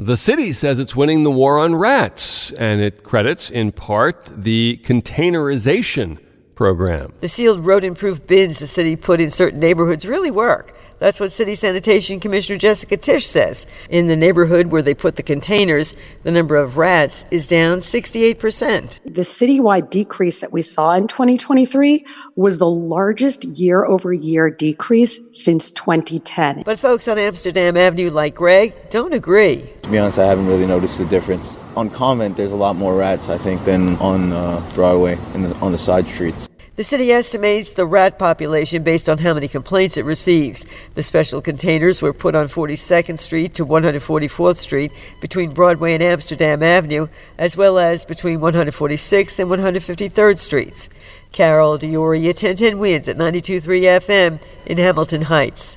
The city says it's winning the war on rats, and it credits, in part, the containerization program. The sealed rodent proof bins the city put in certain neighborhoods really work. That's what City Sanitation Commissioner Jessica Tisch says. In the neighborhood where they put the containers, the number of rats is down 68%. The citywide decrease that we saw in 2023 was the largest year over year decrease since 2010. But folks on Amsterdam Avenue, like Greg, don't agree. Be honest, I haven't really noticed the difference. On Convent, there's a lot more rats, I think, than on uh, Broadway and on the side streets. The city estimates the rat population based on how many complaints it receives. The special containers were put on 42nd Street to 144th Street between Broadway and Amsterdam Avenue, as well as between 146th and 153rd Streets. Carol D'auria, 1010 Wins at 92.3 FM in Hamilton Heights.